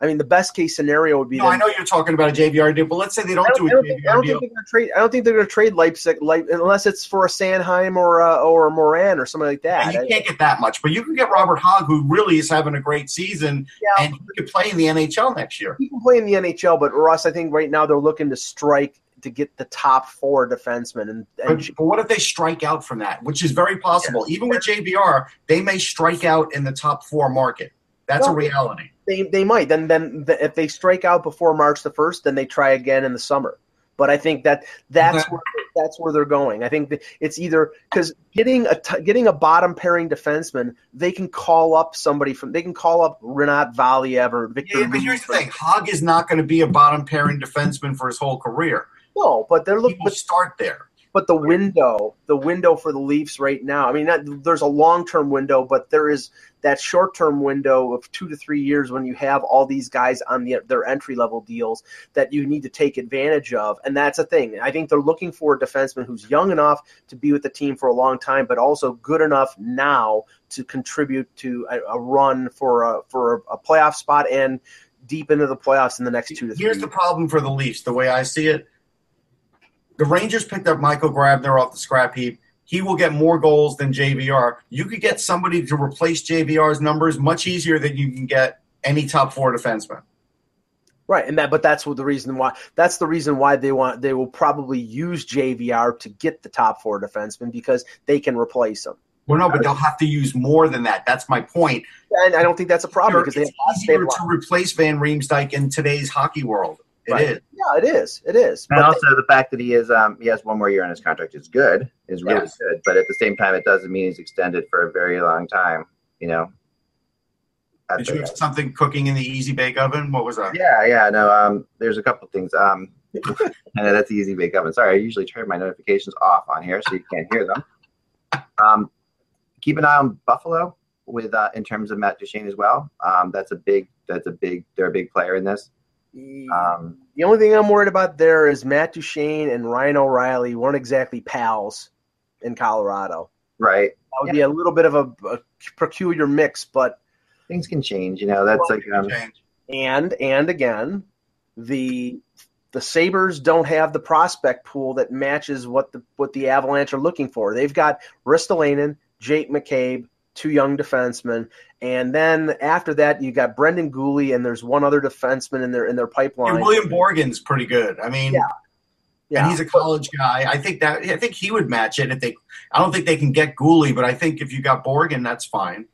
I mean, the best case scenario would be. No, them- I know you're talking about a JVR deal, but let's say they don't, I do don't, a I don't think, I don't deal. think they're going to trade. I don't think they're going to trade Leipsic, like, unless it's for a Sanheim or a, or a Morin or something like that. And you can't get that much, but you can get Robert Hägg, who really is having a great season, Yeah. and he could play in the NHL next year. he can play in the NHL, but Russ, I think right now they're looking to strike to get the top four defensemen, and, and But, but what if they strike out from that, which is very possible. Even with JVR, they may strike out in the top four market. That's a Well, reality. They they might. Then then the, if they strike out before March the first, then they try again in the summer. But I think that that's Okay. where that's where they're going. I think that it's either because getting a t- getting a bottom pairing defenseman, they can call up somebody from they can call up Rinat Valiev or Victor. Yeah, but here's the thing: Hägg is not going to be a bottom pairing defenseman for his whole career. No, but they're looking. will start there. But the window, the window for the Leafs right now. I mean, not, there's a long term window, but there is that short term window of two to three years when you have all these guys on the, their entry level deals that you need to take advantage of, and that's a thing. I think they're looking for a defenseman who's young enough to be with the team for a long time, but also good enough now to contribute to a, a run for a for a playoff spot and deep into the playoffs in the next two to three. Here's the problem for the Leafs, the way I see it. The Rangers picked up Michael Grabner off the scrap heap. He will get more goals than JVR. You could get somebody to replace JVR's numbers much easier than you can get any top four defenseman. Right, and that, but that's what the reason why. That's the reason why they want. They will probably use JVR to get the top four defensemen because they can replace them. Well, no, but they'll have to use more than that. That's my point. And I don't think that's a problem because they it's have they have easier to replace Van Riemsdyk in today's hockey world. It is. Right. Yeah, it is. It is. And But also the fact that he is um he has one more year on his contract is good, is really Yes. good. But at the same time, it doesn't mean he's extended for a very long time. You know. Did After you have something cooking in the easy bake oven? What was that? Yeah, yeah, no. Um, there's a couple things. Um, and that's the easy bake oven. Sorry, I usually turn my notifications off on here so you can't hear them. Um, keep an eye on Buffalo with uh, in terms of Matt Duchene as well. Um, that's a big. That's a big. They're a big player in this. Um, the only thing I'm worried about there is Matt Duchene and Ryan O'Reilly weren't exactly pals in Colorado. right. That would be a little bit of a, a peculiar mix, but Things can change. You know, that's like um, And and again, the the Sabres don't have the prospect pool that matches what the what the Avalanche are looking for. They've got Ristolainen, Jake McCabe, two young defensemen, and then after that you got Brendan Guhle and there's one other defenseman in their in their pipeline. And William Borgen's pretty good. I mean, Yeah. Yeah, and he's a college guy. I think that I think he would match it if they. I don't think they can get Guhle, but I think if you got Borgen, that's fine.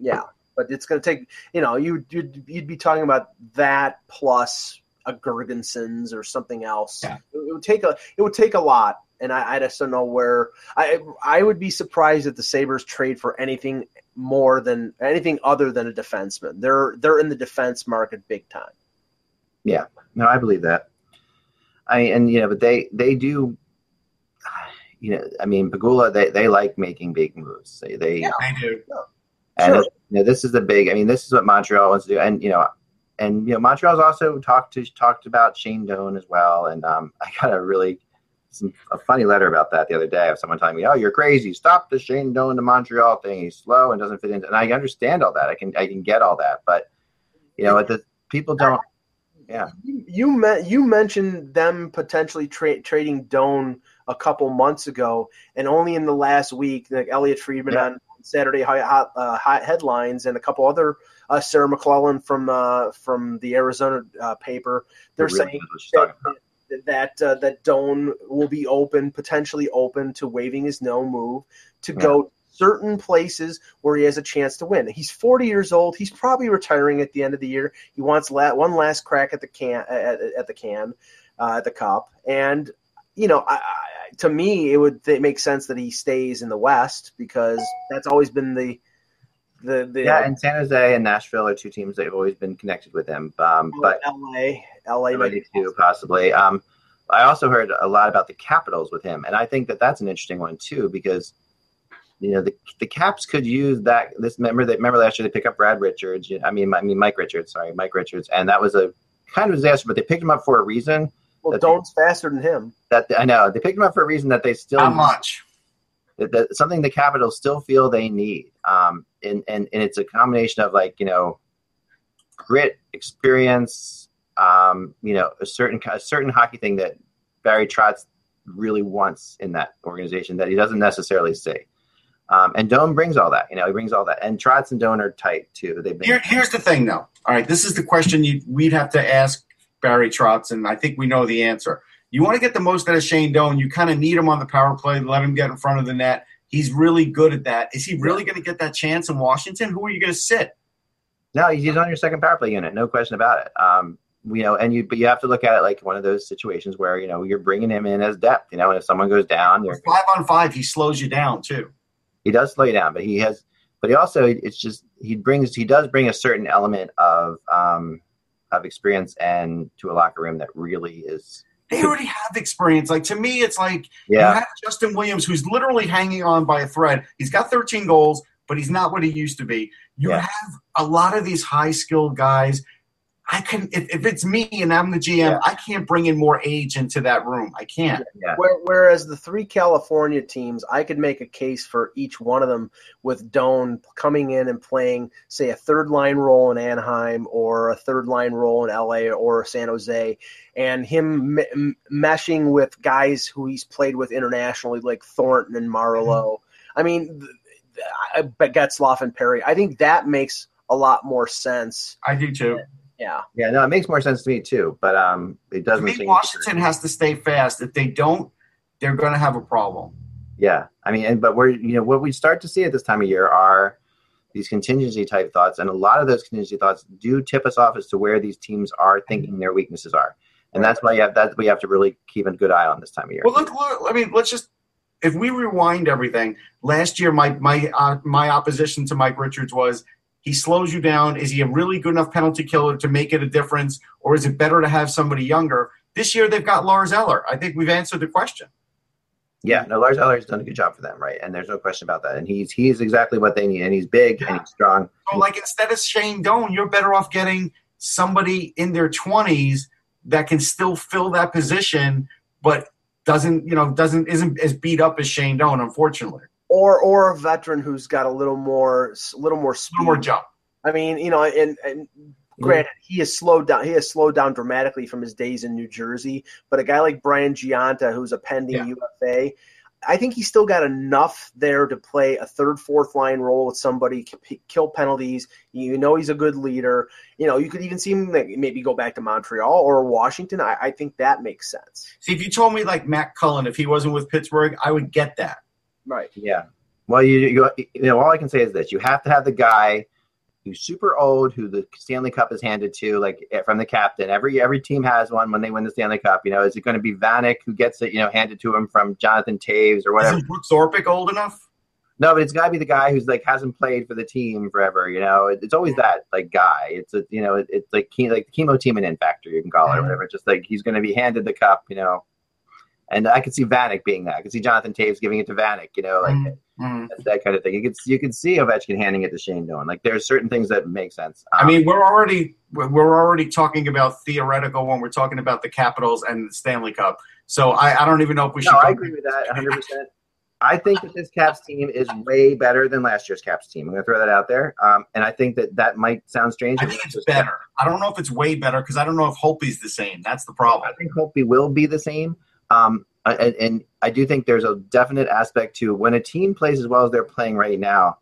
yeah, but it's going to take you know you you'd, you'd be talking about that plus a Girgensons or something else. Yeah. It would take a it would take a lot, and I, I just don't know where. I I would be surprised if the Sabres trade for anything more than anything other than a defenseman. They're they're in the defense market big time. Yeah, no, I believe that. I and you know, but they they do. You know, I mean, Pegula, they, they like making big moves. They they Yeah. I do. and Sure. you know, this is the big. I mean, this is what Montreal wants to do, and you know, and you know, Montreal's also talked to talked about Shane Doan as well. And um, I got a really some, a funny letter about that the other day of someone telling me, "Oh, you're crazy! Stop the Shane Doan to Montreal thing. He's slow and doesn't fit in." And I understand all that. I can I can get all that, but you know, the people don't. Yeah. You me- you mentioned them potentially tra- trading Doan a couple months ago, and only in the last week, like Elliotte Friedman Yeah. on Saturday Hot, hot, uh, hot headlines and a couple other uh, Sarah McLellan from uh, from the Arizona uh, paper, they're saying knows what she's talking about. that that, uh, that Doan will be open, potentially open to waiving his no move to Yeah. go certain places where he has a chance to win. He's 40 years old. He's probably retiring at the end of the year. He wants la- one last crack at the can at, at the can, uh, at the cup, and you know, I, I, to me, it would th- make sense that he stays in the West because that's always been the the the Yeah, and San Jose and Nashville are two teams that have always been connected with him. Um, but LA, LA, LA too, possibly. Um, I also heard a lot about the Capitals with him, and I think that that's an interesting one too because you know the the Caps could use that. This remember that remember last year they picked up Brad Richards. I mean, I mean Mike Richards. Sorry, Mike Richards, and that was a kind of disaster. But they picked him up for a reason. Well, that- Doan's faster than him. That I know they picked him up for a reason that they still Not much. that, that something the Capitals still feel they need. Um, and, and, and it's a combination of like, you know, grit, experience, um, you know, a certain, a certain hockey thing that Barry Trotz really wants in that organization that he doesn't necessarily see. Um, and Doan brings all that, you know, he brings all that. And Trotz and Doan are tight too. They've been, Here, here's the thing, though. All right, this is the question you, we'd have to ask Barry Trotz, and I think we know the answer. You want to get the most out of Shane Doan. You kind of need him on the power play, let him get in front of the net. He's really good at that. Is he really going to get that chance in Washington? Who are you going to sit? No, he's on your second power play unit, no question about it. Um, you know, and you but you have to look at it like one of those situations where you know you're bringing him in as depth. You know, and if someone goes down, you're, Five on five, he slows you down too. he does slow you down, but he has, but he also it's just he brings he does bring a certain element of um of experience and to a locker room that really is They already have experience. Like to me, it's like you have Justin Williams, who's literally hanging on by a thread. He's got 13 goals, but he's not what he used to be. You Yeah. have a lot of these high skilled guys. I can if, if it's me and I'm the GM, Yeah. I can't bring in more age into that room. I can't. yeah Where, whereas the three California teams, I could make a case for each one of them with Doan coming in and playing, say, a third line role in Anaheim or a third line role in LA or San Jose, and him m- meshing with guys who he's played with internationally, like Thornton and Marleau. Mm-hmm. I mean, th- th- I bet Getzlaf and Perry. I think that makes a lot more sense. I do too. Yeah. yeah no it makes more sense to me too but um it doesn't think seem- Washington has to stay fast. If they don't, they're going to have a problem. yeah I mean and but we're you know what we start to see at this time of year are these contingency type thoughts and a lot of those contingency thoughts do tip us off as to where these teams are thinking their weaknesses are and that's why you have that we have to really keep a good eye on this time of year Well, look, look, I mean, let's just if we rewind everything. Last year, my my uh, my opposition to Mike Richards was he slows you down. Is he a really good enough penalty killer to make it a difference, or is it better to have somebody younger? This year, they've got Lars Eller. I think we've answered the question. Yeah, no, Lars Eller has done a good job for them, right? And there's no question about that. And he's he's exactly what they need, and he's big and he's strong. So, like, instead of Shane Doan, you're better off getting somebody in their 20s that can still fill that position, but doesn't, you know, doesn't isn't as beat up as Shane Doan, unfortunately. Or or a veteran who's got a little more a little more A speed. little more jump. I mean, you know, and, and Granted, he has slowed down. He has slowed down dramatically from his days in New Jersey. But a guy like Brian Gionta, who's a pending Yeah. UFA, I think he's still got enough there to play a third, fourth line role with somebody, kill penalties. You know he's a good leader. You know you could even see him maybe go back to Montreal or Washington. I, I think that makes sense. See, if you told me like Matt Cullen, if he wasn't with Pittsburgh, I would get that. Right. Yeah. Well, you, you you know all I can say is this: you have to have the guy who's super old, who the Stanley Cup is handed to, like eh, from the captain. Every every team has one when they win the Stanley Cup. You know, is it going to be Vanek who gets it? You know, handed to him from Jonathan Toews or whatever? Isn't Brooks Orpik old enough? No, but it's got to be the guy who's like hasn't played for the team forever. You know, it, it's always that like guy. It's a you know, it, it's like ke- like the chemo team and in factor you can call it or whatever. Just like he's going to be handed the cup. You know. And I could see Vanek being that. I could see Jonathan Toews giving it to Vanek, you know, like Mhm. that kind of thing. You could you could see Ovechkin handing it to Shane Doan. Like there's certain things that make sense. I Um, mean, we're already we're we're already talking about theoretical when we're talking about the Capitals and the Stanley Cup. So I, I don't even know if we should. no, I agree with that 100. percent I think that this Caps team is way better than last year's Caps team. I'm going to throw that out there, um, and I think that that might sound strange. I think it's better. I don't know if it's way better because I don't know if Holtby's the same. That's the problem. I think Holtby will be the same. Um, and, and I do think there's a definite aspect to when a team plays as well as they're playing right now.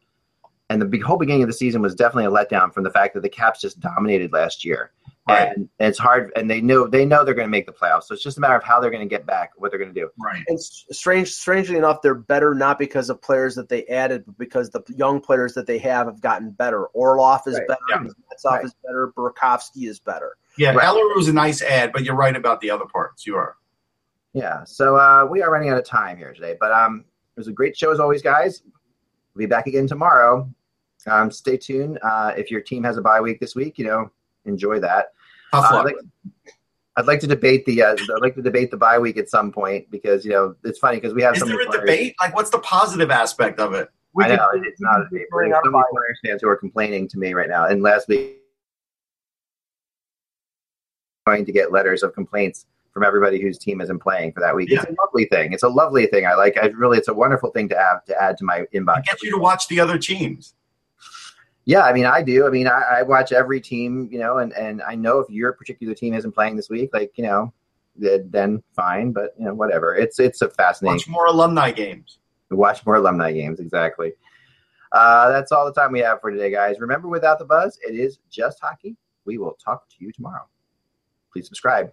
And the big, whole beginning of the season was definitely a letdown from the fact that the Caps just dominated last year. Right. And it's hard, and they know they know they're going to make the playoffs. So it's just a matter of how they're going to get back, what they're going to do. Right. And strange, strangely enough, they're better not because of players that they added, but because the young players that they have have gotten better. Orlov is Right. better. Yeah. Metsov Right. is better. Burakovsky is better. Yeah, Right. Ellerou's a nice ad, but you're right about the other parts. You are. Yeah. So uh, we are running out of time here today, but um, it was a great show as always, guys. We'll be back again tomorrow. Um, stay tuned. Uh, if your team has a bye week this week, you know, enjoy that. Tough Uh, I'd, like, I'd like to debate the uh, I'd like to debate the bye week at some point because you know it's funny because we have Is so there many a players- debate? Like, what's the positive aspect of it? We I could- know it's not a could debate. bring There's our so many bye- fans who are complaining to me right now. And last week, going to get letters of complaints from everybody whose team isn't playing for that week. It's a lovely thing. It's a lovely thing. I like. I really, it's a wonderful thing to have to add to my inbox. It gets you to watch the other teams. Yeah, I mean, I do. I mean, I, I watch every team, you know, and, and I know if your particular team isn't playing this week, like, you know, then, then fine, but you know, whatever. It's it's a fascinating. Watch more alumni games. Watch more alumni games, exactly. Uh, that's all the time we have for today, guys. Remember, without the buzz, it is just hockey. We will talk to you tomorrow. Please subscribe.